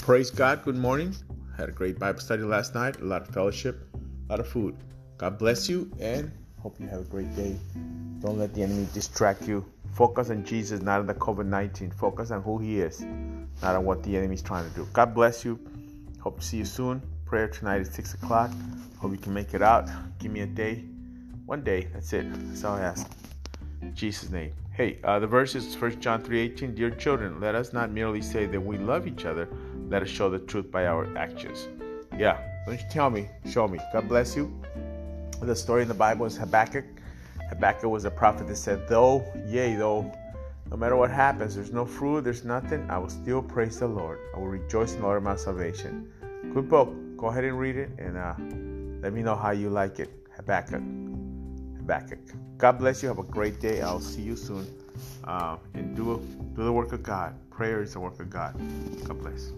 praise God. Good morning. Had a great Bible study last night, a lot of fellowship, a lot of food. God bless you and hope you have a great day. Don't let the enemy distract you. Focus on Jesus, not on the COVID 19. Focus on who He is, not on what the enemy is trying to do. God bless you. Hope to see you soon. Prayer tonight at 6 o'clock. Hope you can make it out. Give me a day. One day. That's it. That's all I ask. In Jesus' name. Hey, uh, the verse is 1 John 3:18. Dear children, let us not merely say that we love each other. Let us show the truth by our actions. Yeah, don't you tell me, show me. God bless you. The story in the Bible is Habakkuk. Habakkuk was a prophet that said, Though, yea, though, no matter what happens, there's no fruit, there's nothing, I will still praise the Lord. I will rejoice in the Lord of my salvation. Good book. Go ahead and read it and uh, let me know how you like it. Habakkuk. Habakkuk. God bless you. Have a great day. I'll see you soon. Uh, and do, do the work of God. Prayer is the work of God. God bless.